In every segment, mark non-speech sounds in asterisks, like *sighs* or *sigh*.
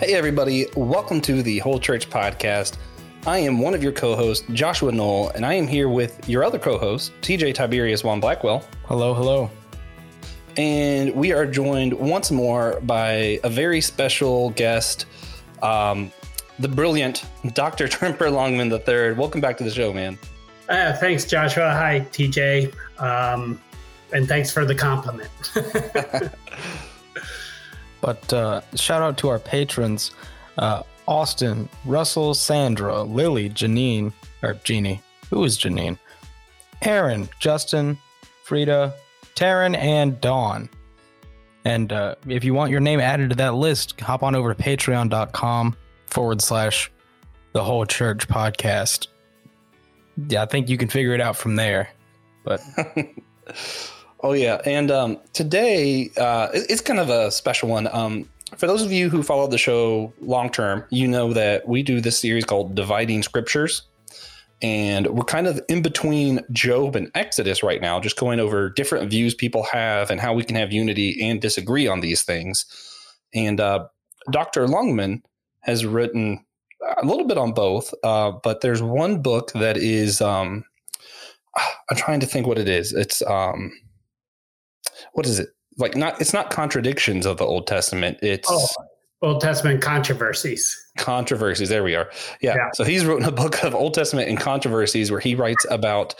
Hey, everybody. Welcome to the Whole Church Podcast. I am one of your co hosts, Joshua Knoll, and I am here with your other co host, TJ Tiberius Juan Blackwell. Hello, hello. And we are joined once more by a very special guest, um, the brilliant Dr. *laughs* Tremper Longman III. Welcome back to the show, man. Uh, thanks, Joshua. Hi, TJ. Um, and thanks for the compliment. *laughs* *laughs* But uh, shout out to our patrons uh, Austin, Russell, Sandra, Lily, Janine, or Jeannie. Who is Janine? Aaron, Justin, Frida, Taryn, and Dawn. And uh, if you want your name added to that list, hop on over to patreon.com forward slash the whole church podcast. Yeah, I think you can figure it out from there. But *laughs* Oh yeah, and um, today uh, it's kind of a special one. Um, for those of you who follow the show long term, you know that we do this series called Dividing Scriptures, and we're kind of in between Job and Exodus right now, just going over different views people have and how we can have unity and disagree on these things. And uh, Dr. Longman has written a little bit on both, uh, but there's one book that is. Um, *sighs* I'm trying to think what it is. It's um, what is it like not it's not contradictions of the old testament it's Oh. Old Testament controversies. controversies there we are yeah. Yeah. so he's written a book of old testament and controversies where he writes about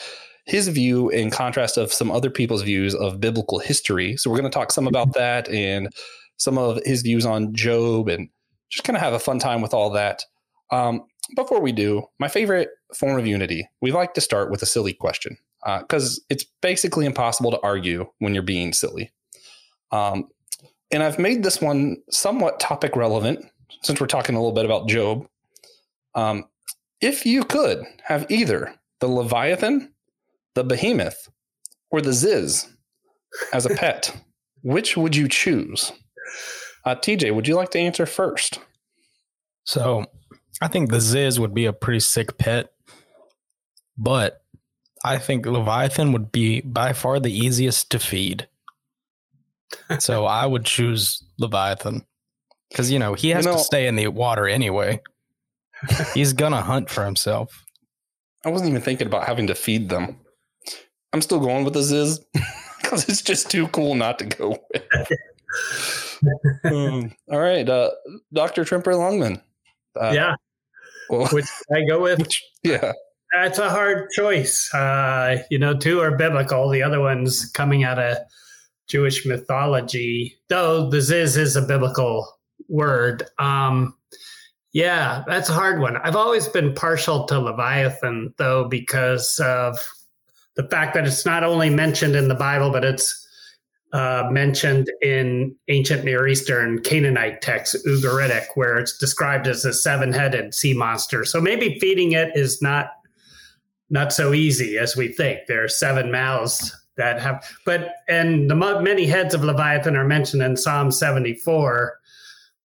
his view in contrast of some other people's views of biblical history so we're going to talk some about that and some of his views on job and just kind of have a fun time with all that um, before we do my favorite form of unity we like to start with a silly question because it's basically impossible to argue when you're being silly um, and I've made this one somewhat topic relevant since we're talking a little bit about Job. Um, if you could have either the Leviathan, the Behemoth, or the Ziz as a pet, *laughs* which would you choose? Uh, TJ, would you like to answer first? So I think the Ziz would be a pretty sick pet, but I think Leviathan would be by far the easiest to feed. *laughs* so I would choose Leviathan because, you know, he has You know- to stay in the water anyway. *laughs* He's going to hunt for himself. I wasn't even thinking about having to feed them. I'm still going with the Ziz *laughs* because it's just too cool not to go with. Um, all right, uh, Dr. Tremper Longman. Uh, yeah. well, Which I go with. which- yeah. That's a hard choice. Uh, you know, two are biblical. The other one's coming out of Jewish mythology, though the Ziz is a biblical word. Um, yeah, that's a hard one. I've always been partial to Leviathan, though, because of the fact that it's not only mentioned in the Bible, but it's uh, mentioned in ancient Near Eastern Canaanite texts, Ugaritic, where it's described as a seven-headed sea monster. So maybe feeding it is not not so easy as we think. There are seven mouths that have, but and the many heads of Leviathan are mentioned in Psalm 74,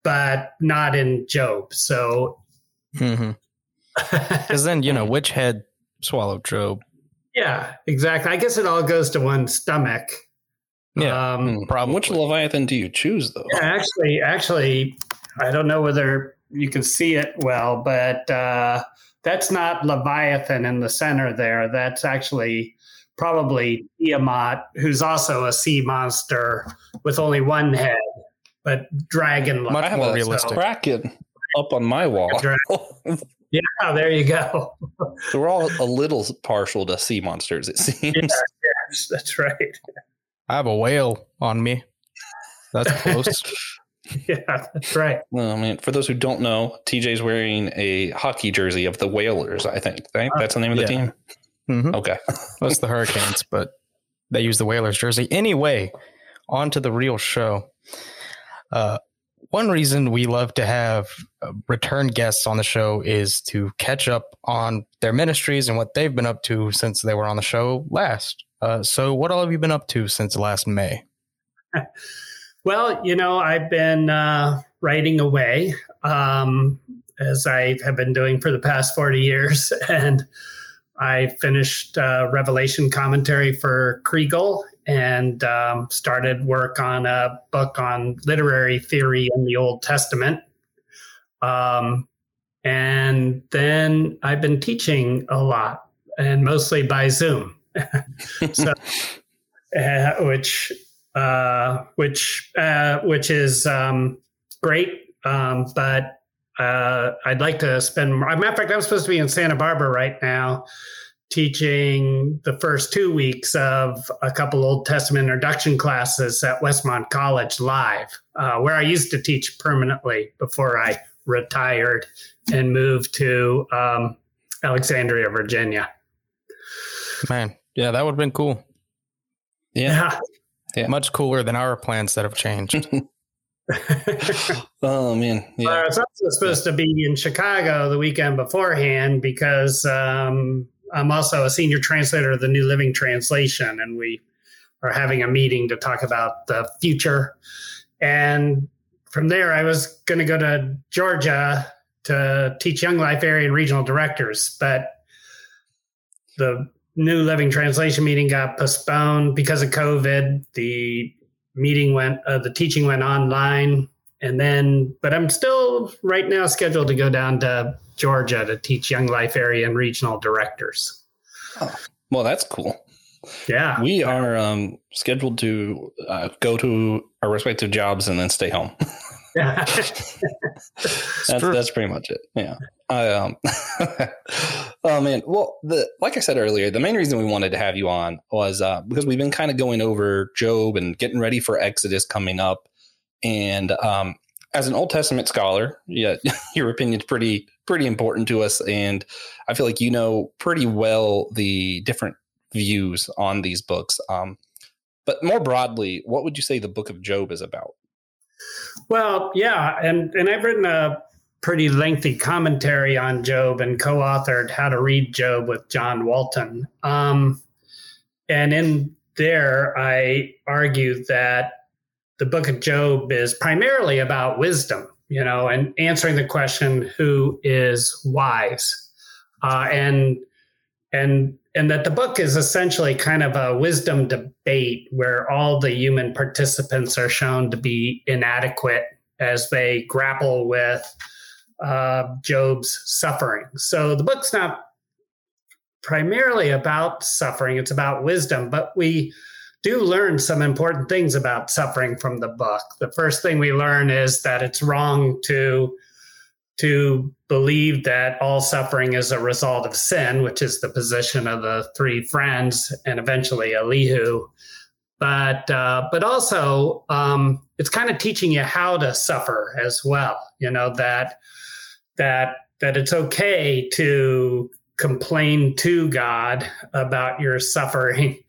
but not in Job. So, *laughs* Because then, you know, which head swallowed Job? yeah, exactly. I guess it all goes to one stomach. Yeah, Um, Hmm. Problem. Which Leviathan do you choose, though? Yeah, actually, actually, I don't know whether you can see it well, but uh, that's not Leviathan in the center there. That's actually probably Tiamat, who's also a sea monster with only one head, but dragon like. I Much have more a realistic. Kraken up on my wall. *laughs* Yeah, there you go. so we're all a little partial to sea monsters, it *laughs* seems. Yeah. Yes, that's right. I have a whale on me. That's close. *laughs* *laughs* Yeah, that's right. Oh man! For those who don't know, TJ's wearing a hockey jersey of the Whalers. I think right? that's the name of the Yeah. team. Mhm. Okay. *laughs* That's the Hurricanes, but they use the Whalers jersey. Anyway, on to the real show. Uh, one reason we love to have uh, return guests on the show is to catch up on their ministries and what they've been up to since they were on the show last. Uh, so, what all have you been up to since last May? *laughs* Well, you know, I've been uh, writing away um, as I have been doing for the past 40 years. *laughs* And I finished uh, Revelation commentary for Kregel and um, started work on a book on literary theory in the Old Testament. Um, and then I've been teaching a lot and mostly by Zoom. *laughs* so, *laughs* uh, which, uh, which, uh, which is um, great. Um, but uh, I'd like to spend. Matter of fact, I'm supposed to be in Santa Barbara right now, teaching the first two weeks of a couple Old Testament introduction classes at Westmont College live, uh, where I used to teach permanently before I retired and moved to um, Alexandria, Virginia. Man, yeah, that would have been cool. Yeah. yeah. Much cooler than our plans that have changed. *laughs* *laughs* oh man, yeah. I was also supposed to be in Chicago the weekend beforehand because um, I'm also a senior translator of the New Living Translation, and we are having a meeting to talk about the future. And from there, I was going to go to Georgia to teach Young Life area and regional directors, but the New Living Translation meeting got postponed because of COVID. The meeting went, uh, the teaching went online, and then, but I'm still right now scheduled to go down to Georgia to teach Young Life area and regional directors. Oh, well, that's cool. Yeah. We are um, scheduled to uh, go to our respective jobs and then stay home. *laughs* *laughs* that's that's pretty much it. Yeah. I um *laughs* oh man. Well, the like I said earlier, the main reason we wanted to have you on was uh, because we've been kind of going over Job and getting ready for Exodus coming up. And um, as an Old Testament scholar, yeah, *laughs* your opinion's pretty pretty important to us, and I feel like you know pretty well the different views on these books. Um, but more broadly, what would you say the Book of Job is about? Well, yeah, and and I've written a pretty lengthy commentary on Job and co-authored How to Read Job with John Walton. Um, and in there, I argue that the book of Job is primarily about wisdom, you know, and answering the question, who is wise? Uh, and and and that the book is essentially kind of a wisdom debate where all the human participants are shown to be inadequate as they grapple with uh, Job's suffering. So the book's not primarily about suffering, it's about wisdom, but we do learn some important things about suffering from the book. The first thing we learn is that it's wrong to to believe that all suffering is a result of sin, which is the position of the three friends and eventually Elihu. But uh, but also um, it's kind of teaching you how to suffer as well. You know that that that it's okay to complain to God about your suffering. *laughs*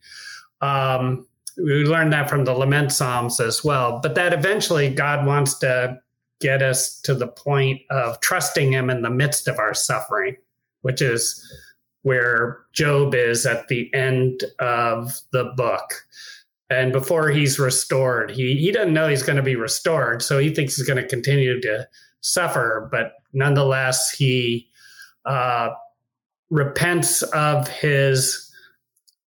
Um, we learned that from the lament psalms as well. But that eventually God wants to get us to the point of trusting Him in the midst of our suffering, which is where Job is at the end of the book. And before he's restored, he, he doesn't know he's going to be restored. So he thinks he's going to continue to suffer, but nonetheless, he uh, repents of his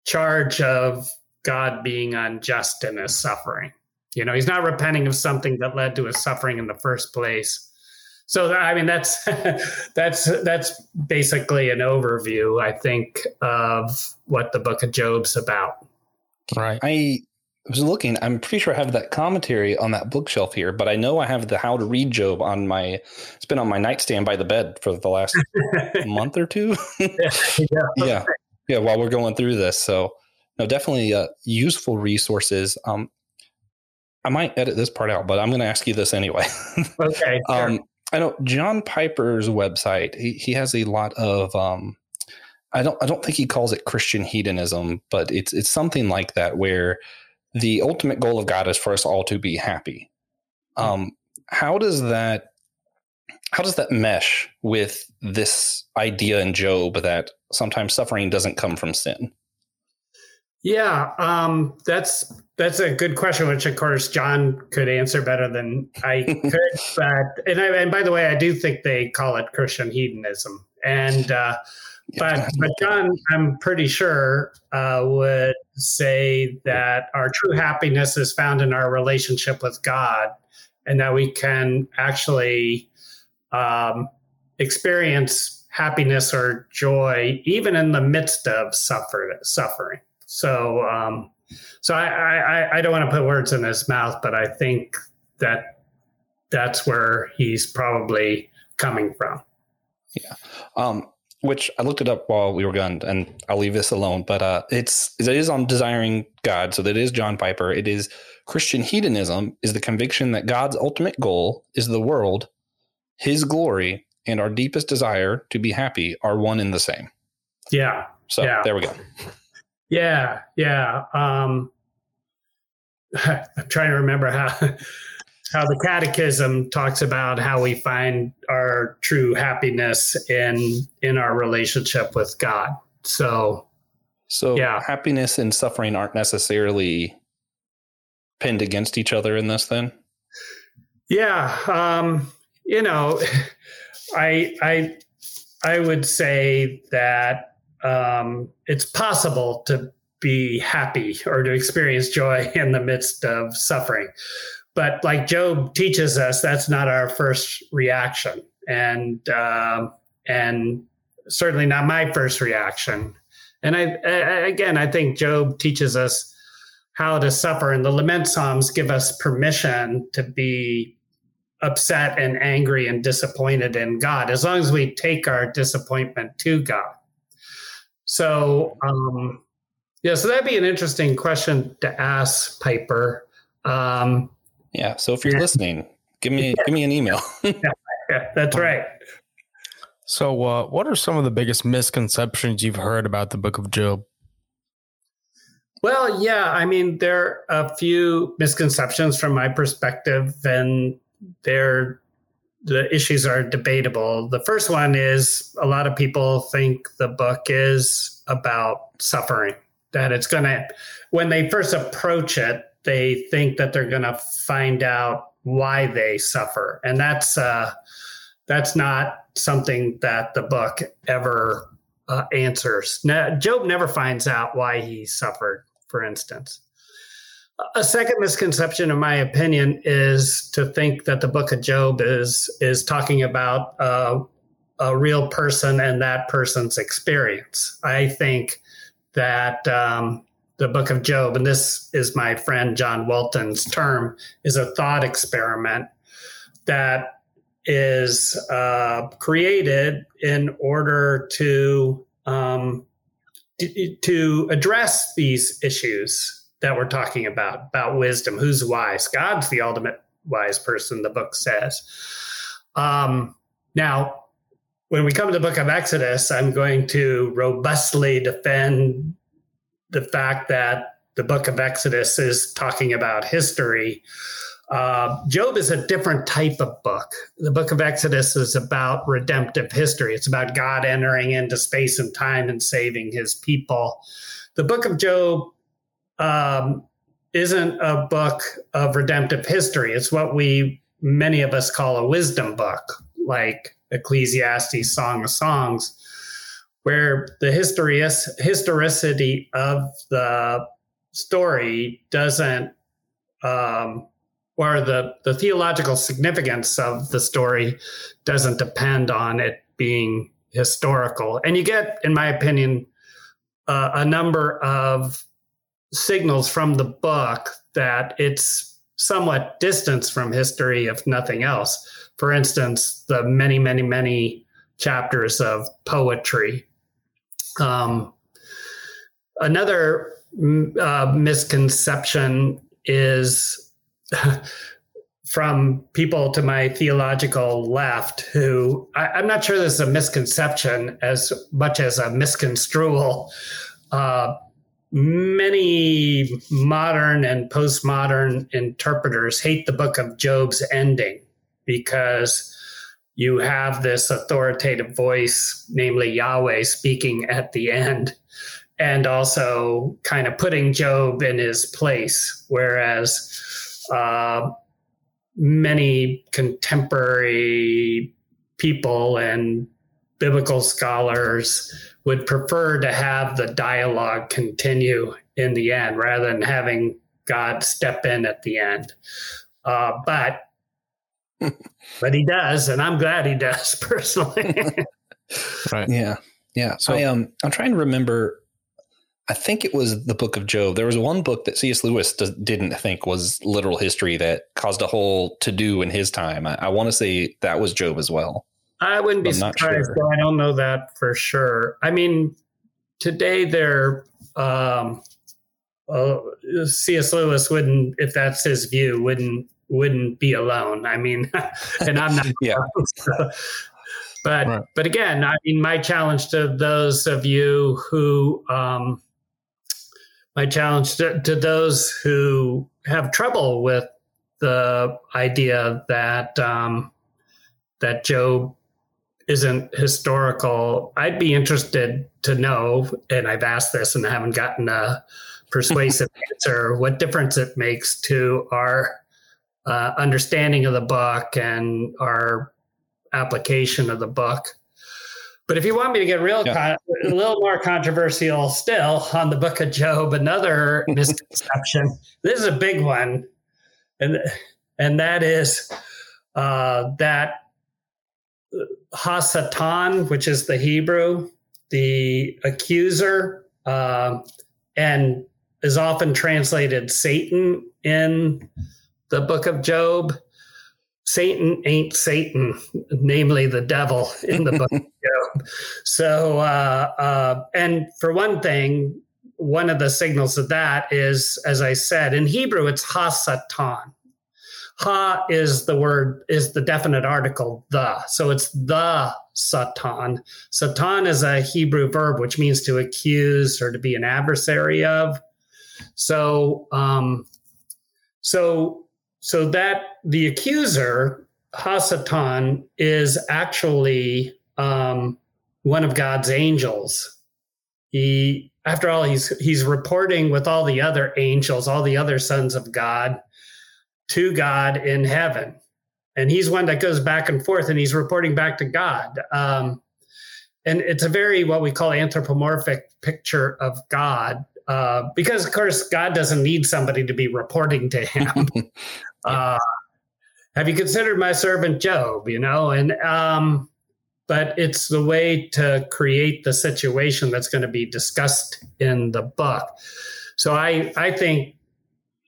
charge of God being unjust in his suffering. You know, he's not repenting of something that led to his suffering in the first place. So I mean, that's *laughs* that's that's basically an overview, I think, of what the Book of Job's about. Right. I was looking. I'm pretty sure I have that commentary on that bookshelf here, but I know I have the How to Read Job on my. It's been on my nightstand by the bed for the last *laughs* month or two. yeah, *laughs* yeah, yeah. While we're going through this, so no, definitely uh, useful resources. Um, I might edit this part out, but I'm going to ask you this anyway. *laughs* okay. Sure. Um, I know John Piper's website. He he has a lot of. Um, I don't I don't think he calls it Christian hedonism, but it's it's something like that where the ultimate goal of God is for us all to be happy. Hmm. Um, how does that how does that mesh with this idea in Job that sometimes suffering doesn't come from sin? Yeah, um, that's that's a good question, which of course John could answer better than I *laughs* could. but and, I, and by the way, I do think they call it Christian hedonism, and uh, but but John, I'm pretty sure uh, would say that our true happiness is found in our relationship with God, and that we can actually um, experience happiness or joy even in the midst of suffer, suffering. So, um, so I, I, I don't want to put words in his mouth, but I think that that's where he's probably coming from. Yeah. Um, which I looked it up while we were gone, and I'll leave this alone. But uh, it's it is on desiring God, so that is John Piper. It is Christian hedonism is the conviction that God's ultimate goal is the world, His glory, and our deepest desire to be happy are one and the same. Yeah. So yeah. there we go. Yeah, yeah. Um, *laughs* I'm trying to remember how how the catechism talks about how we find our true happiness in in our relationship with God. So so yeah. happiness and suffering aren't necessarily pinned against each other in this then? Yeah, um, you know, *laughs* I I I would say that um, it's possible to be happy or to experience joy *laughs* in the midst of suffering. But like Job teaches us, that's not our first reaction, and uh, and certainly not my first reaction. And I, I again, I think Job teaches us how to suffer, and the lament psalms give us permission to be upset and angry and disappointed in God, as long as we take our disappointment to God. So, um, yeah, so that'd be an interesting question to ask Piper. Um, yeah. So if you're listening, give me give me an email. yeah, *laughs* yeah, that's right. So, uh, what are some of the biggest misconceptions you've heard about the Book of Job? Well, yeah, I mean, there are a few misconceptions from my perspective, and they're the issues are debatable. The first one is a lot of people think the book is about suffering, that it's going to, when they first approach it, they think that they're going to find out why they suffer, and that's uh, that's not something that the book ever uh, answers. Now, Job never finds out why he suffered, for instance. A second misconception, in my opinion, is to think that the Book of Job is is talking about uh, a real person and that person's experience. I think that um, the book of Job, and this is my friend John Walton's term, is a thought experiment that is uh, created in order to um, to address these issues that we're talking about about wisdom. Who's wise? God's the ultimate wise person. The book says. Um, now, when we come to the book of Exodus, I'm going to robustly defend the fact that the book of Exodus is talking about history. Uh, Job is a different type of book. The book of Exodus is about redemptive history. It's about God entering into space and time and saving his people. The book of Job um, isn't a book of redemptive history. It's what we, many of us, call a wisdom book, like Ecclesiastes, Song of Songs where the historicity of the story doesn't um, or the, the theological significance of the story doesn't depend on it being historical. And you get in my opinion uh, a number of signals from the book that it's somewhat distanced from history if nothing else. For instance the many many many chapters of poetry um, another mm, uh, misconception is *laughs* from people to my theological left who I, am not sure this is a misconception as much as a misconstrual. Uh, many modern and postmodern interpreters hate the book of Job's ending because you have this authoritative voice, namely Yahweh, speaking at the end, and also kind of putting Job in his place. Whereas uh, many contemporary people and biblical scholars would prefer to have the dialogue continue in the end rather than having God step in at the end. Uh, but but he does, and I'm glad he does *laughs* personally. *laughs* Right. Yeah, yeah. So- I um, I'm trying to remember. I think it was the Book of Job. There was one book that C.S. Lewis does, didn't think was literal history that caused a whole to do in his time. I, I want to say that was Job as well. I wouldn't be surprised, sure. I don't know that for sure. I mean, today they're um, uh, C.S. Lewis wouldn't, if that's his view, wouldn't wouldn't be alone. I mean, *laughs* and I'm not. *laughs* Yeah. so- but Right. but again, I mean, my challenge to those of you who, um, my challenge to, to those who have trouble with the idea that um, that Job isn't historical. I'd be interested to know, and I've asked this and I haven't gotten a persuasive *laughs* answer, what difference it makes to our uh, understanding of the book and our application of the book. But if you want me to get real, Yeah. con- a little more controversial still on the book of Job, another *laughs* misconception. This is a big one, and and that is uh, that Hasatan, which is the Hebrew, the accuser, um, and is often translated Satan in the book of Job. Satan ain't Satan, namely the devil in the book of *laughs* Job. So, uh, uh, and for one thing, one of the signals of that is, as I said, in Hebrew, it's Hasatan. Ha is the word, is the definite article, the. So it's the Satan. Satan is a Hebrew verb, which means to accuse or to be an adversary of. So, um, so, so that the accuser, Hasatan, is actually um, one of God's angels. He, after all, he's he's reporting with all the other angels, all the other sons of God, to God in heaven, and he's one that goes back and forth, and he's reporting back to God. Um, and it's a very what we call anthropomorphic picture of God, uh, because of course God doesn't need somebody to be reporting to him. *laughs* uh, have you considered my servant Job? You know, and um, but it's the way to create the situation that's going to be discussed in the book. So I I think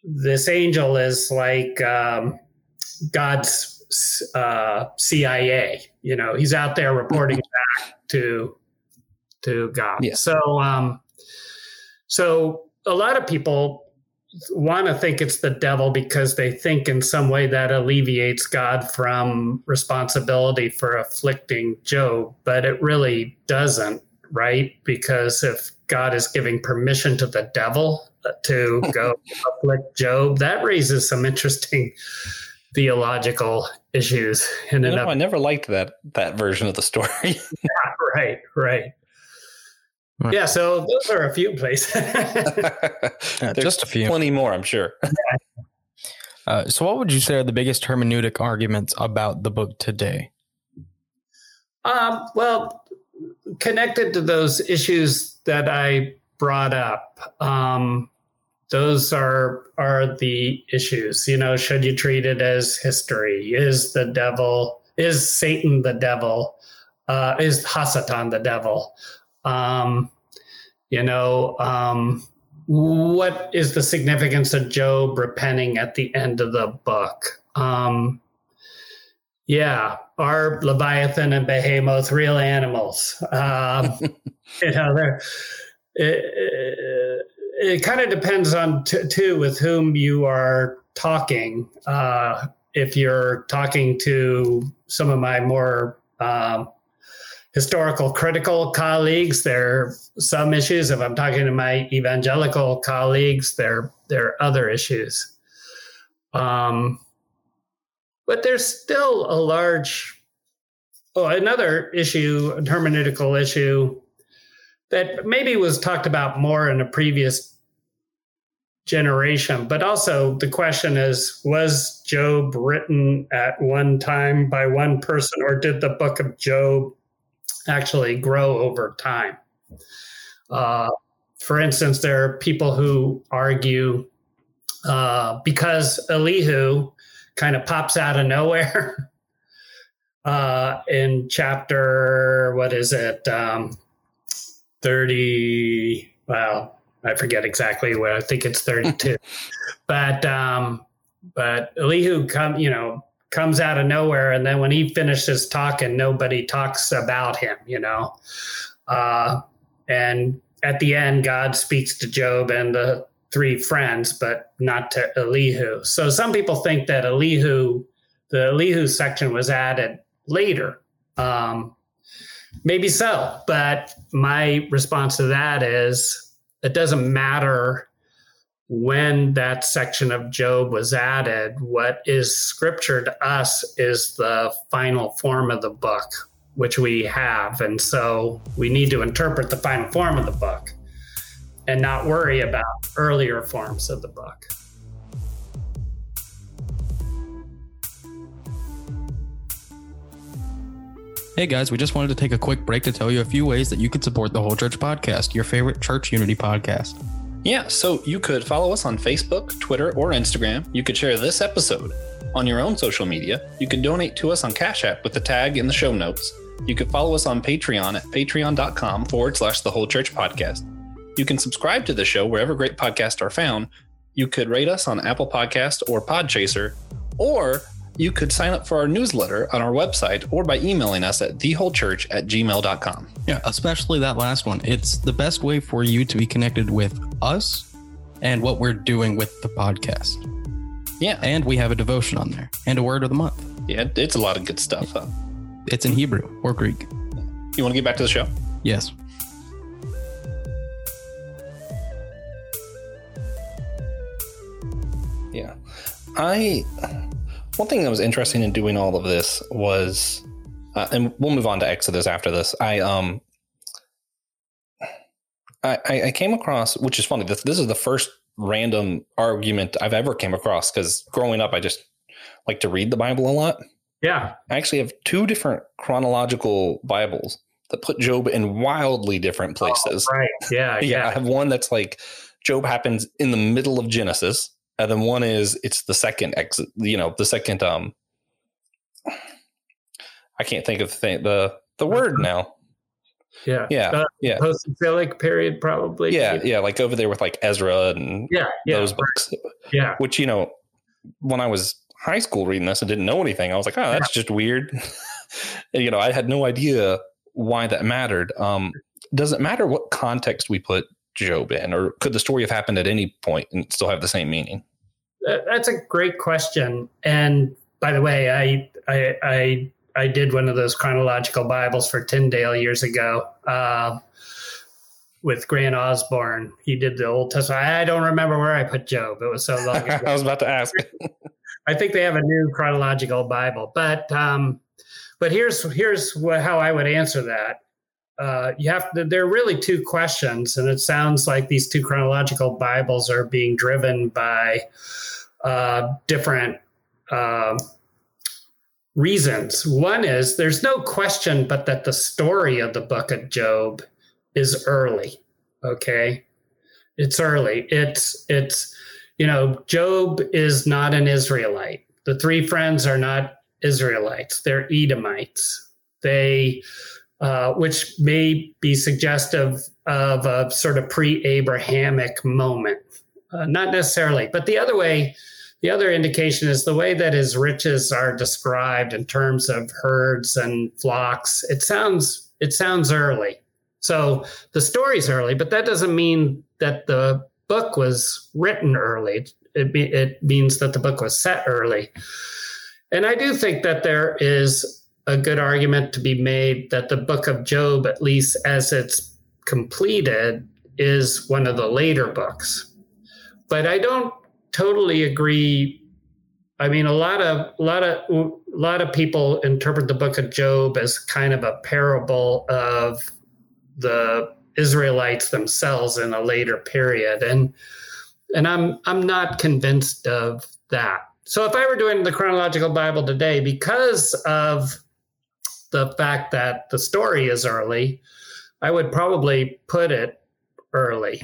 this angel is like um, God's uh, CIA. You know, he's out there reporting *laughs* back to to God. Yeah. So um, so a lot of people want to think it's the devil because they think in some way that alleviates God from responsibility for afflicting Job, but it really doesn't, right? Because if God is giving permission to the devil to go *laughs* afflict Job, that raises some interesting theological issues in know, I never liked that that version of the story. *laughs* *laughs* right, right. Right. Yeah, so those are a few places. *laughs* *laughs* Yeah, just a few. plenty more, I'm sure. *laughs* Uh, so, what would you say are the biggest hermeneutic arguments about the book today? Um, well, connected to those issues that I brought up, um, those are are the issues. You know, should you treat it as history? Is the devil? Is Satan the devil? Uh, is Hasatan the devil? Um, you know, um, what is the significance of Job repenting at the end of the book? Um, yeah, are Leviathan and Behemoth real animals? Um, *laughs* you know, they're, it, it, it kind of depends on t- too with whom you are talking. Uh, if you're talking to some of my more um, historical critical colleagues, there are some issues. If I'm talking to my evangelical colleagues, there there are other issues. Um, but there's still a large oh, another issue, a hermeneutical issue that maybe was talked about more in a previous generation, but also the question is was Job written at one time by one person, or did the book of Job actually grow over time? Uh, for instance, there are people who argue uh, because Elihu kind of pops out of nowhere *laughs* uh, in chapter, what is it? Um, 30, well, I forget exactly what I think it's 32. *laughs* but, um, but Elihu come, you know, comes out of nowhere. And then when he finishes talking, nobody talks about him, you know. Uh, and at the end, God speaks to Job and the three friends, but not to Elihu. So some people think that Elihu, the Elihu section was added later. Um, maybe so, but my response to that is it doesn't matter when that section of Job was added. What is scripture to us is the final form of the book, which we have. And so we need to interpret the final form of the book and not worry about earlier forms of the book. Hey guys, we just wanted to take a quick break to tell you a few ways that you could support the Whole Church Podcast, your favorite church unity podcast. Yeah, so you could follow us on Facebook, Twitter, or Instagram. You could share this episode on your own social media. You could donate to us on Cash App with the tag in the show notes. You could follow us on Patreon at patreon.com forward slash the whole church podcast. You can subscribe to the show wherever great podcasts are found. You could rate us on Apple Podcast or Podchaser, or you could sign up for our newsletter on our website or by emailing us at thewholechurch at gmail.com. Yeah, especially that last one. It's the best way for you to be connected with us and what we're doing with the podcast. Yeah. And we have a devotion on there and a word of the month. Yeah, it's a lot of good stuff. Huh? It's in Hebrew or Greek. You want to get back to the show? Yes. Yeah. I one thing that was interesting in doing all of this was, uh, and we'll move on to Exodus after this. I um, I, I came across, which is funny. This this is the first random argument I've ever came across because growing up, I just like to read the Bible a lot. Yeah, I actually have two different chronological Bibles that put Job in wildly different places. Oh, right? Yeah, *laughs* yeah, yeah. I have one that's like Job happens in the middle of Genesis, and then one is it's the second ex you know the second um i can't think of the thing, the the word now. Yeah, yeah Uh, yeah. Post-exilic period, probably. yeah yeah like over there with like ezra and yeah, yeah, those books. Yeah. which you know when i was high school reading this and didn't know anything. I was like oh that's just weird. *laughs* And, you know i had no idea why that mattered. Um does it matter what context we put job in or could the story have happened at any point and still have the same meaning That's a great question. And by the way, I I I, I did one of those chronological Bibles for Tyndale years ago uh, with Grant Osborne. He did the Old Testament. I don't remember where I put Job. It was so long ago. *laughs* i was about to ask *laughs* I think they have a new chronological Bible, but um, but here's here's what, how I would answer that. Uh, you have to, there are really two questions, and it sounds like these two chronological Bibles are being driven by uh, different uh, reasons. One is there's no question but that the story of the book of Job is early. Okay, it's early. It's it's you know Job is not an Israelite. The three friends are not Israelites. They're Edomites. They uh, which may be suggestive of a sort of pre-Abrahamic moment. Uh, not necessarily, but the other way, the other indication is the way that his riches are described in terms of herds and flocks. It sounds it sounds early. So the story's early, but that doesn't mean that the book was written early. It, be, it means that the book was set early. And I do think that there is a good argument to be made that the book of Job, at least as it's completed, is one of the later books. But I don't totally agree. I mean, a lot of a lot of a lot of people interpret the book of Job as kind of a parable of the Israelites themselves in a later period, and and I'm I'm not convinced of that. So if I were doing the chronological Bible today, because of the fact that the story is early, I would probably put it early.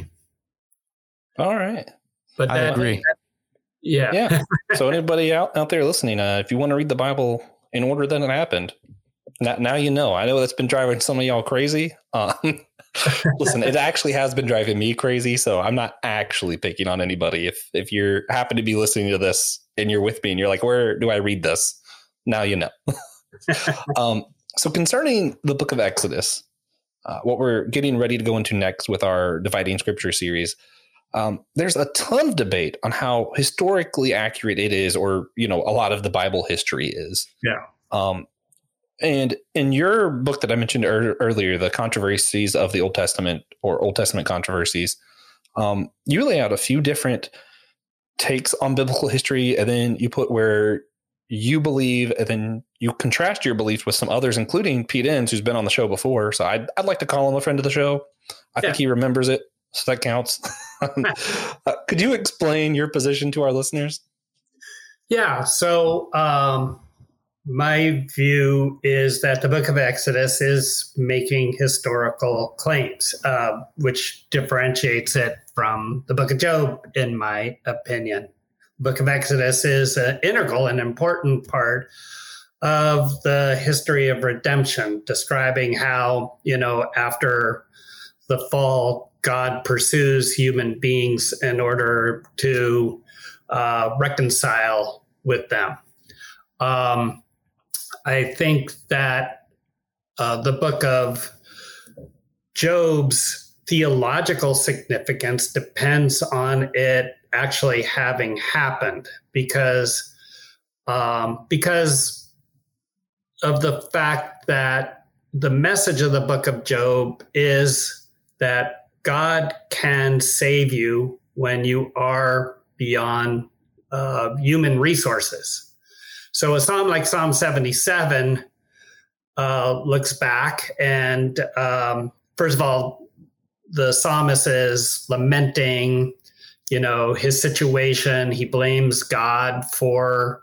all right But I that, agree. Yeah. Yeah. *laughs* so anybody out, out there listening, uh, if you want to read the Bible in order that it happened, now, now you know. I know that's been driving some of y'all crazy. Um, *laughs* listen, it actually has been driving me crazy, so I'm not actually picking on anybody. If if you're happen to be listening to this and you're with me and you're like, where do I read this? Now you know. *laughs* um, so concerning the book of Exodus, uh, what we're getting ready to go into next with our dividing scripture series, um, there's a ton of debate on how historically accurate it is, or you know, a lot of the Bible history is. Yeah. Um, and in your book that I mentioned er- earlier, the controversies of the Old Testament or Old Testament controversies, um, you lay out a few different takes on biblical history, and then you put where you believe, and then you contrast your beliefs with some others, including Pete Enns, who's been on the show before. So I'd, I'd like to call him a friend of the show. I yeah. think he remembers it, so that counts. *laughs* uh, could you explain your position to our listeners? Yeah. So um, my view is that the book of Exodus is making historical claims, uh, which differentiates it from the book of Job, in my opinion. The book of Exodus is an integral and important part of the history of redemption, describing how, you know, after the fall, God pursues human beings in order to uh, reconcile with them. Um, I think that uh, the book of Job's theological significance depends on it actually having happened because um, because of the fact that the message of the book of Job is that God can save you when you are beyond uh, human resources. So a psalm like Psalm 77 uh, looks back, and um, first of all, the psalmist is lamenting, you know, his situation. He blames God for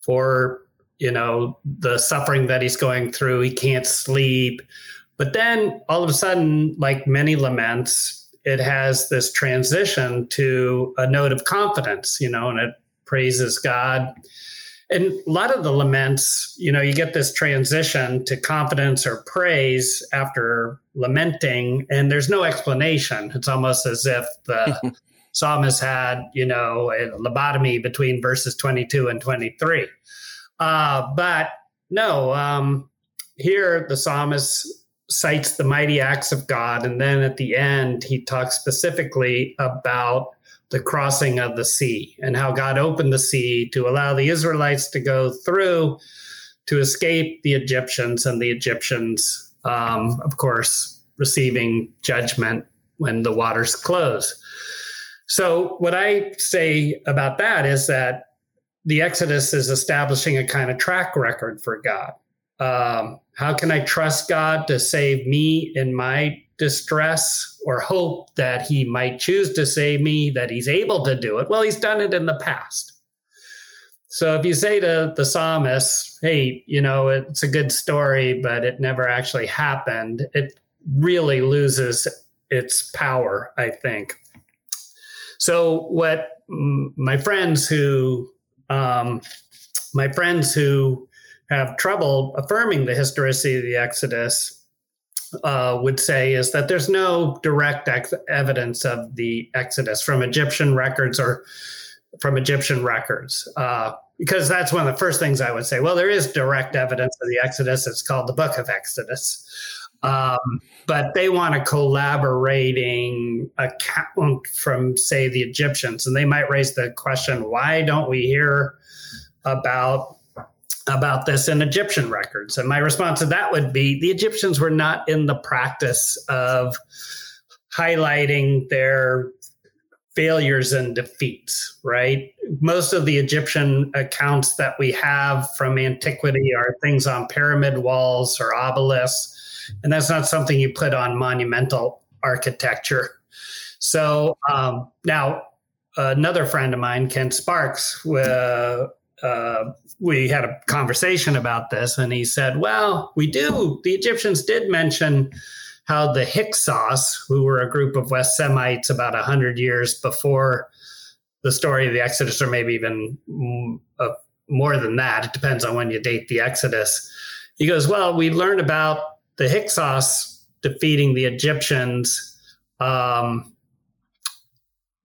for you know the suffering that he's going through. He can't sleep, but then all of a sudden, like many laments, it has this transition to a note of confidence, you know, and it praises God and a lot of the laments, you know, you get this transition to confidence or praise after lamenting, and there's no explanation. It's almost as if the *laughs* psalmist had, you know, a lobotomy between verses 22 and 23. Uh, but no, um, here the psalmist cites the mighty acts of God, and then at the end, he talks specifically about the crossing of the sea and how God opened the sea to allow the Israelites to go through to escape the Egyptians, and the Egyptians, um, of course, receiving judgment when the waters close. So, what I say about that is that the Exodus is establishing a kind of track record for God. Um, how can I trust God to save me in my distress or hope that he might choose to save me, that he's able to do it. Well, he's done it in the past. So if you say to the psalmist, hey, you know, it's a good story, but it never actually happened, it really loses its power, I think. So what my friends who, um, my friends who have trouble affirming the historicity of the Exodus uh, would say is that there's no direct ex- evidence of the Exodus from Egyptian records or from Egyptian records. Uh, because that's one of the first things I would say. Well, there is direct evidence of the Exodus. It's called the Book of Exodus. Um, but they want a collaborating account from, say, the Egyptians. And they might raise the question why don't we hear about about this in Egyptian records. And my response to that would be the Egyptians were not in the practice of highlighting their failures and defeats, right? Most of the Egyptian accounts that we have from antiquity are things on pyramid walls or obelisks. And that's not something you put on monumental architecture. So um, now, another friend of mine, Ken Sparks, uh, uh, we had a conversation about this, and he said, "Well, we do. The Egyptians did mention how the Hyksos, who were a group of West Semites about hundred years before the story of the Exodus, or maybe even more than that. It depends on when you date the Exodus. He goes, Well, we learned about the Hyksos defeating the Egyptians. Um,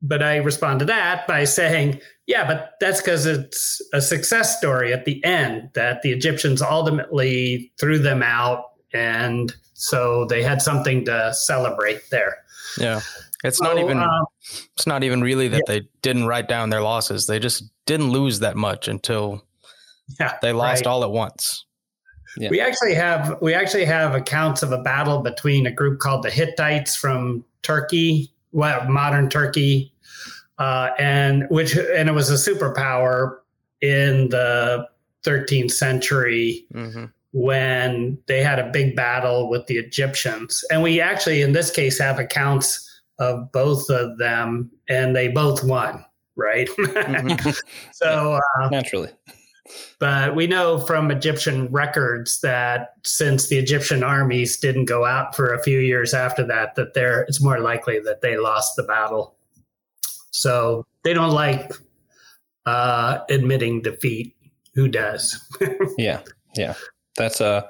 but I respond to that by saying, yeah, but that's because it's a success story at the end that the Egyptians ultimately threw them out. And so they had something to celebrate there. Yeah. It's not even um, it's not even really that yeah. they didn't write down their losses. They just didn't lose that much until yeah, they lost right. all at once. Yeah. We actually have we actually have accounts of a battle between a group called the Hittites from Turkey, well, modern Turkey, uh, and which and it was a superpower in the 13th century mm-hmm. when they had a big battle with the Egyptians. And we actually, in this case, have accounts of both of them, and they both won, right? Mm-hmm. *laughs* so uh, naturally. But we know from Egyptian records that since the Egyptian armies didn't go out for a few years after that, that there it's more likely that they lost the battle. So they don't like uh, admitting defeat. Who does? *laughs* yeah, yeah, that's uh,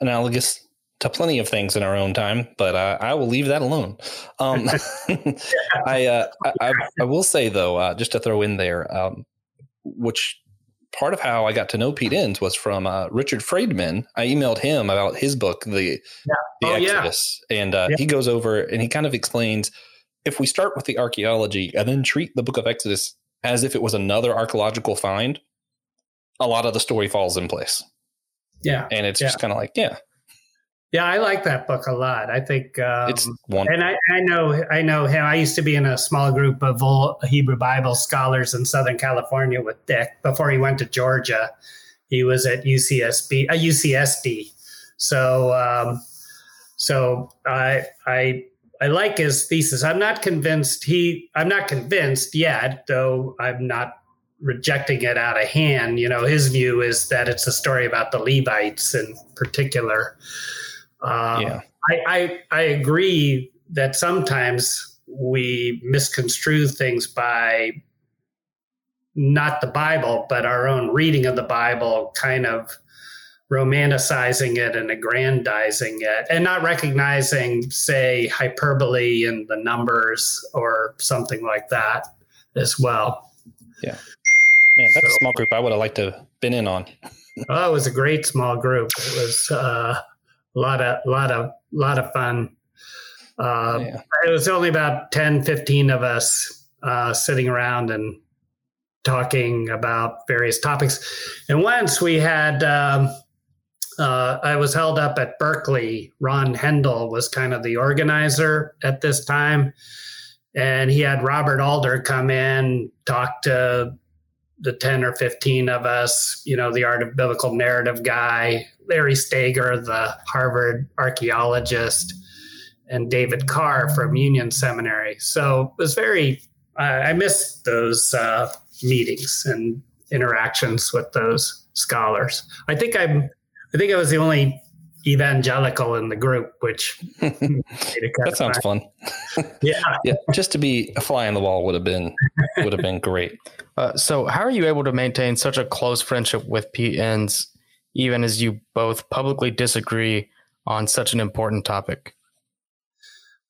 analogous to plenty of things in our own time, but uh, I will leave that alone. Um, *laughs* *laughs* I, uh, I, I will say though, uh, just to throw in there, um, which part of how I got to know Pete Enns was from uh, Richard Friedman. I emailed him about his book, the, yeah. the oh, Exodus, yeah. and uh, yeah. he goes over and he kind of explains if we start with the archaeology and then treat the Book of Exodus as if it was another archaeological find, a lot of the story falls in place. Yeah, and it's just kind of like, yeah, yeah, I like that book a lot. I think um, it's one, and I, I know I know him. I used to be in a small group of Hebrew Bible scholars in Southern California with Dick before he went to Georgia. He was at UCSB, uh, UCSD. So, um, so I I I like his thesis. I'm not convinced he. I'm not convinced yet, though. I'm not rejecting it out of hand. You know, his view is that it's a story about the Levites in particular. Um, yeah. I, I, I agree that sometimes we misconstrue things by not the Bible, but our own reading of the Bible, kind of romanticizing it and aggrandizing it, and not recognizing, say, hyperbole in the numbers or something like that as well. Yeah. Man, that's so, a small group I would have liked to have been in on. *laughs* oh, it was a great small group. It was uh, a lot of lot of lot of fun. Uh, yeah. It was only about 10, 15 of us uh, sitting around and talking about various topics. And once we had, um, uh, I was held up at Berkeley. Ron Hendel was kind of the organizer at this time. And he had Robert Alter come in, talk to the 10 or 15 of us, you know, the art of biblical narrative guy, Larry Stager, the Harvard archaeologist, and David Carr from Union Seminary. So it was very, uh, I missed those uh, meetings and interactions with those scholars. I think I'm, I think I was the only evangelical in the group, which *laughs* that sounds fun. *laughs* yeah, yeah. Just to be a fly on the wall would have been would have been great. Uh, so, how are you able to maintain such a close friendship with Pete Enns, even as you both publicly disagree on such an important topic?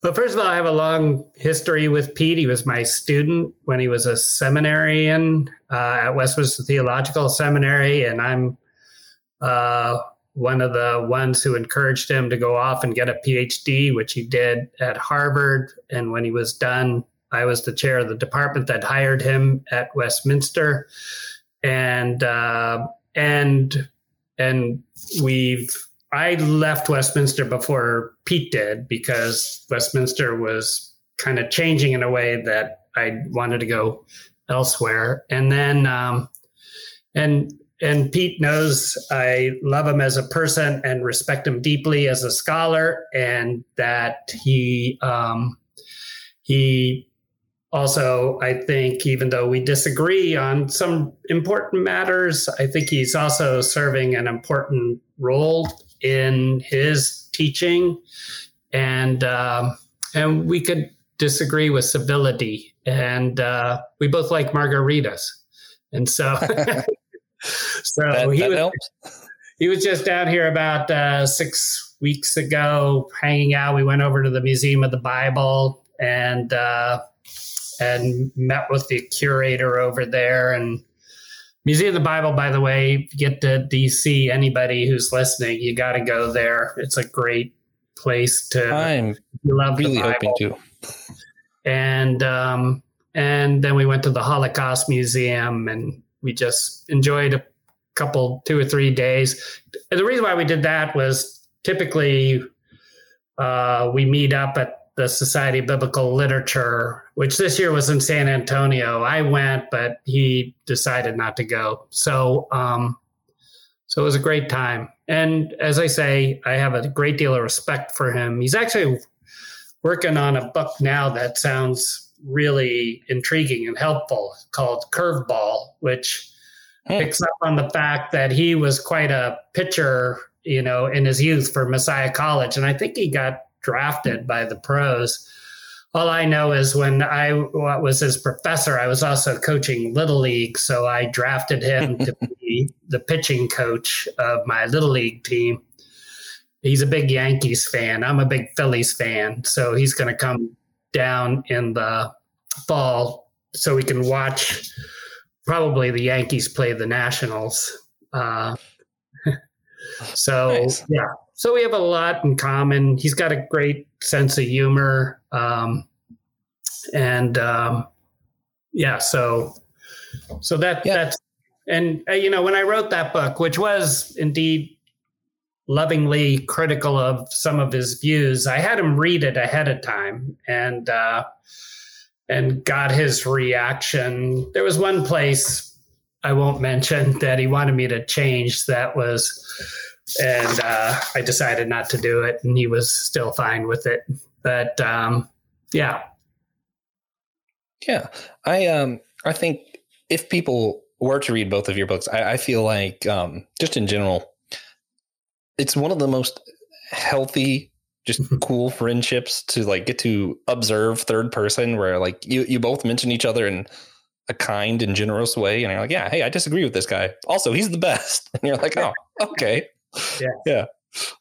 Well, first of all, I have a long history with Pete. He was my student when he was a seminarian uh, at Westminster Theological Seminary, and I'm uh, one of the ones who encouraged him to go off and get a PhD, which he did at Harvard. And when he was done, I was the chair of the department that hired him at Westminster, and uh, and and we've I left Westminster before Pete did because Westminster was kind of changing in a way that I wanted to go elsewhere, and then um, and and Pete knows I love him as a person and respect him deeply as a scholar, and that he um, he also I think even though we disagree on some important matters, I think he's also serving an important role in his teaching, and um, and we could disagree with civility, and uh, we both like margaritas, and so *laughs* so That, he that was helps. he was just down here about uh, six weeks ago, hanging out. We went over to the Museum of the Bible and uh, and met with the curator over there. And Museum of the Bible, by the way, get to DC, anybody who's listening, you got to go there. It's a great place to I'm love really hoping to. and um, and then we went to the Holocaust Museum, and we just enjoyed a couple, two or three days. And the reason why we did that was typically uh, we meet up at the Society of Biblical Literature, which this year was in San Antonio. I went, but he decided not to go. So, um, so it was a great time. And as I say, I have a great deal of respect for him. He's actually working on a book now that sounds really intriguing and helpful called Curveball, which Hmm. picks up on the fact that he was quite a pitcher, you know, in his youth for Messiah College. And I think he got drafted by the pros. All I know is when I was his professor, I was also coaching Little League. So I drafted him to *laughs* be the pitching coach of my Little League team. He's a big Yankees fan. I'm a big Phillies fan. So he's going to come down in the fall so we can watch probably the Yankees play the Nationals. Uh, *laughs* so Nice. yeah, so we have a lot in common. He's got a great sense of humor, um, and um, yeah, so so that Yeah. that's and uh, you know when I wrote that book, which was indeed lovingly critical of some of his views, I had him read it ahead of time and uh, and got his reaction. There was one place I won't mention that he wanted me to change. That was, and uh, I decided not to do it, and he was still fine with it. But um, yeah, Yeah, I um I think if people were to read both of your books, I, I feel like um just in general, it's one of the most healthy, just cool friendships to like get to observe third person, where like you you both mention each other in a kind and generous way, and you're like, yeah, hey, I disagree with this guy. Also, he's the best, *laughs* and you're like, oh, okay, Yeah. yeah.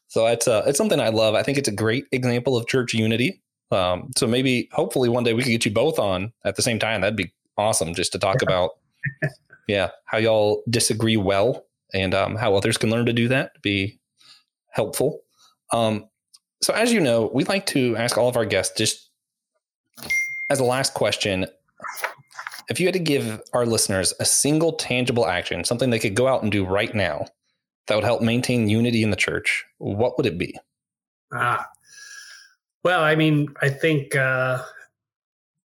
So it's uh it's something I love. I think it's a great example of church unity. Um, so maybe hopefully one day we could get you both on at the same time. That'd be awesome just to talk about yeah, how y'all disagree well and um, how others can learn to do that. Be helpful. Um, so as you know, we like to ask all of our guests just as a last question, if you had to give our listeners a single tangible action, something they could go out and do right now that would help maintain unity in the church, what would it be? Ah. Well, I mean, I think uh,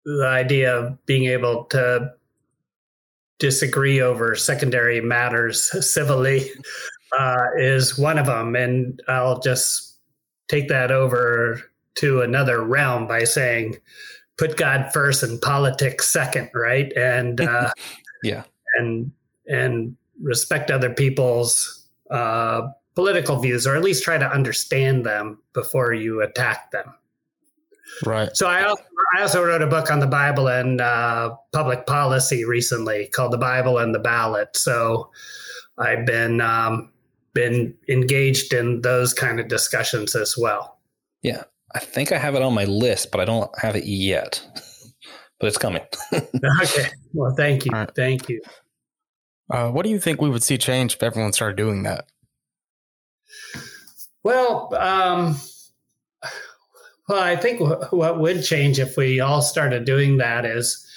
the idea of being able to disagree over secondary matters civilly *laughs* uh, is one of them. And I'll just take that over to another realm by saying, put God first and politics second, right? And uh, *laughs* Yeah. and and respect other people's uh, political views, or at least try to understand them before you attack them. Right. So I also, I also wrote a book on the Bible and uh, public policy recently called "The Bible and the Ballot." So I've been um, been engaged in those kind of discussions as well. Yeah. I think I have it on my list, but I don't have it yet. *laughs* but it's coming. *laughs* okay. Well, thank you. Right. Thank you. Uh, what do you think we would see change if everyone started doing that? Well, um, well, I think wh- what would change if we all started doing that is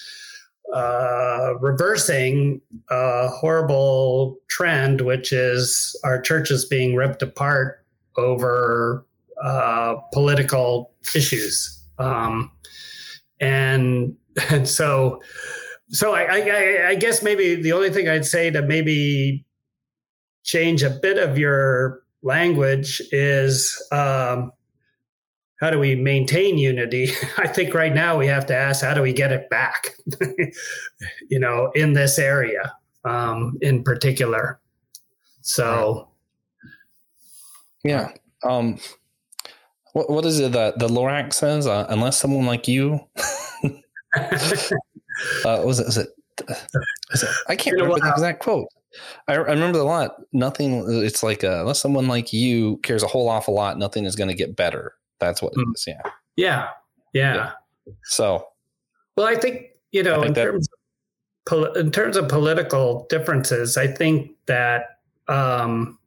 uh, reversing a horrible trend, which is our churches being ripped apart over uh, political issues, um, and *laughs* and so so I, I I guess maybe the only thing I'd say to maybe change a bit of your language is um, how do we maintain unity? *laughs* I think right now we have to ask how do we get it back, *laughs* you know, in this area um, in particular. So, Yeah. Um, what, what is it that the Lorax says? Uh, unless someone like you, *laughs* uh, was it, was it, it? I can't remember the exact quote. I, I remember a lot. Nothing. It's like uh, unless someone like you cares a whole awful lot, nothing is going to get better. That's what Mm. is. Yeah. yeah, yeah. So Well, I think you know, think in that- terms of in terms of political differences, I think that um,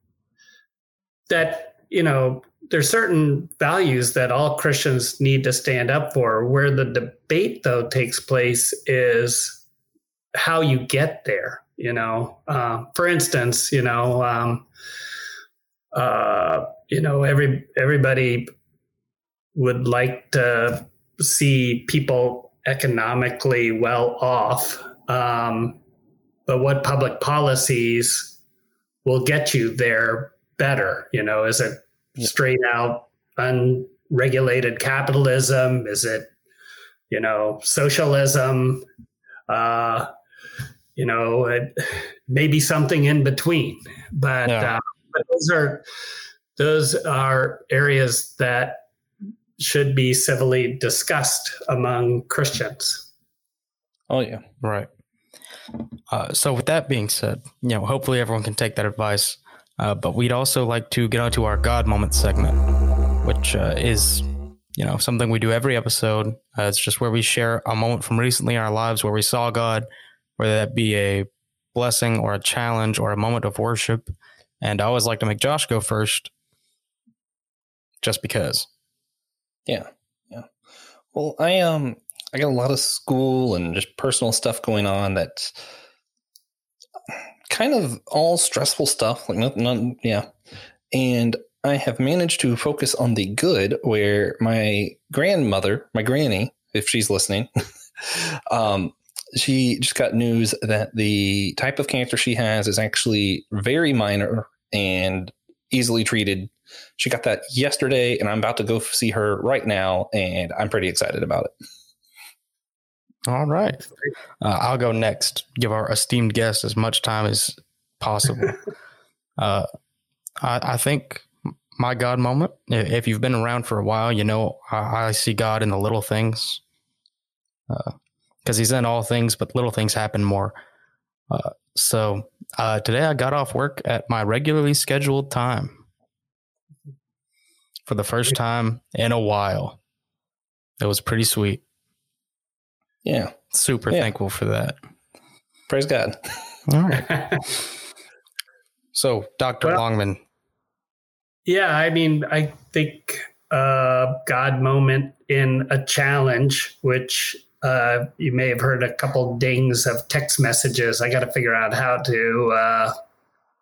that you know there's certain values that all Christians need to stand up for. Where the debate though takes place is how you get there. You know, uh, for instance, you know, um, uh, you know, every everybody would like to see people economically well off. Um, but what public policies will get you there better? You know, is it Yeah. straight out unregulated capitalism? Is it, you know, socialism? Uh, you know, it, maybe something in between. But, Yeah. uh, but those are those are areas that should be civilly discussed among Christians. oh yeah. Right. Uh, so, with that being said, you know, hopefully everyone can take that advice. Uh, but we'd also like to get onto our God moment segment, which uh, is, you know, something we do every episode. Uh, it's just where we share a moment from recently in our lives where we saw God, whether that be a blessing or a challenge or a moment of worship. And I always like to make Josh go first, just because. Yeah. Yeah. Well, I um I got a lot of school and just personal stuff going on that's kind of all stressful stuff, like nothing, none, yeah. And I have managed to focus on the good where my grandmother, my granny, if she's listening, *laughs* um, she just got news that the type of cancer she has is actually very minor and easily treated. She got that yesterday, and I'm about to go see her right now, and I'm pretty excited about it. All right. Uh, I'll go next. Give our esteemed guest as much time as possible. *laughs* uh, I, I think my God moment, if you've been around for a while, you know, I, I see God in the little things. Because he's in all things, but little things happen more. Uh, so uh, today I got off work at my regularly scheduled time for the first time in a while. It was pretty sweet. Yeah, Super Yeah. thankful for that. praise God. All right. *laughs* So, Dr. Well- Longman, yeah, I mean, I think uh, God moment in a challenge, which uh, you may have heard a couple dings of text messages. I got to figure out how to uh,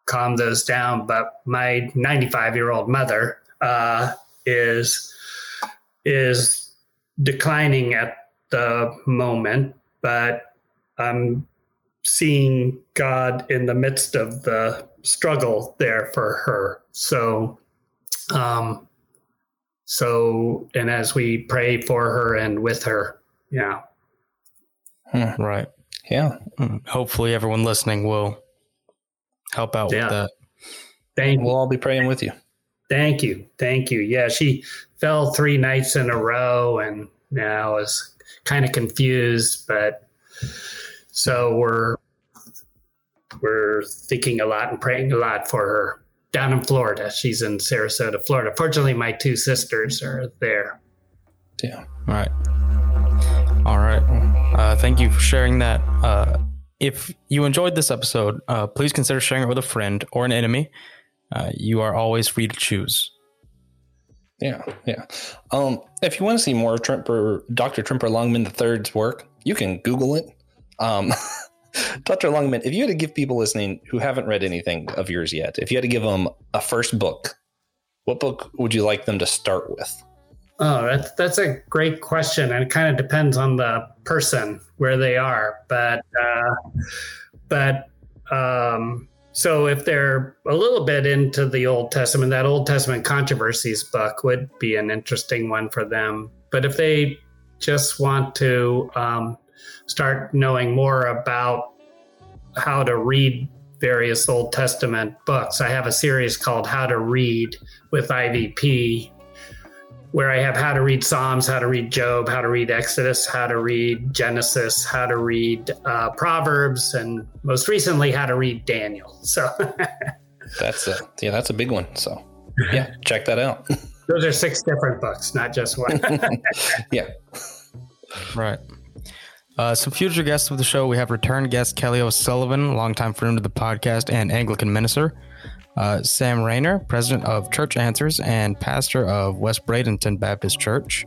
calm those down. But my 95 year old mother uh, is is declining at the moment, but I'm seeing God in the midst of the struggle there for her. So, um, so, and as we pray for her and with her, yeah. right. Yeah, Mm, Hopefully, everyone listening will help out Yeah. with that. Thank we'll all be praying with you. Thank you. Thank you. Yeah, she fell three nights in a row and now I was kind of confused, but so we're we're thinking a lot and praying a lot for her down in Florida. She's in Sarasota, Florida. Fortunately, my two sisters are there. Yeah, All right. All right. Uh, thank you for sharing that. Uh, if you enjoyed this episode, uh, please consider sharing it with a friend or an enemy. Uh, you are always free to choose. Yeah, yeah. Um, if you want to see more Tremper, Dr. Tremper Longman III's work, you can Google it. Um, *laughs* Dr. Longman, if you had to give people listening who haven't read anything of yours yet, if you had to give them a first book, what book would you like them to start with? Oh, that's that's a great question, and it kind of depends on the person where they are. But uh, but um, so if they're a little bit into the Old Testament, that Old Testament controversies book would be an interesting one for them. But if they just want to um, start knowing more about how to read various Old Testament books, I have a series called How to Read with IVP where I have how to read Psalms, how to read Job, how to read Exodus, how to read Genesis, how to read uh, Proverbs, and most recently, how to read Daniel. So *laughs* that's a yeah, that's a big one. So yeah, check that out. *laughs* Those are six different books, not just one. *laughs* yeah. Right. Uh, some future guests of the show, we have return guest Kelly O'Sullivan, longtime friend of the podcast and Anglican minister. Uh, Sam Rainer, president of Church Answers and pastor of West Bradenton Baptist Church.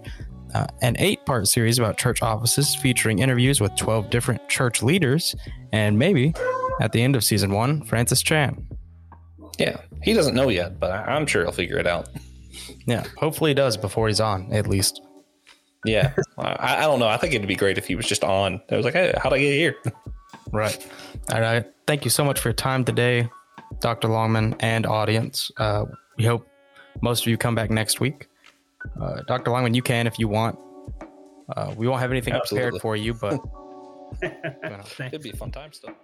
Uh, an eight part series about church offices featuring interviews with 12 different church leaders. And maybe at the end of season one, Francis Chan. Yeah, he doesn't know yet, but I'm sure he'll figure it out. Yeah, hopefully he does before he's on, at least. Yeah, I, I, don't know. I think it'd be great if he was just on. I was like, hey, how'd I get here? *laughs* right. All right. Thank you so much for your time today, Dr. Longman and audience. Uh, we hope most of you come back next week. Uh, Dr. Longman, you can if you want. Uh, we won't have anything Absolutely. prepared for you, but *laughs* you know. it'd be a fun time still.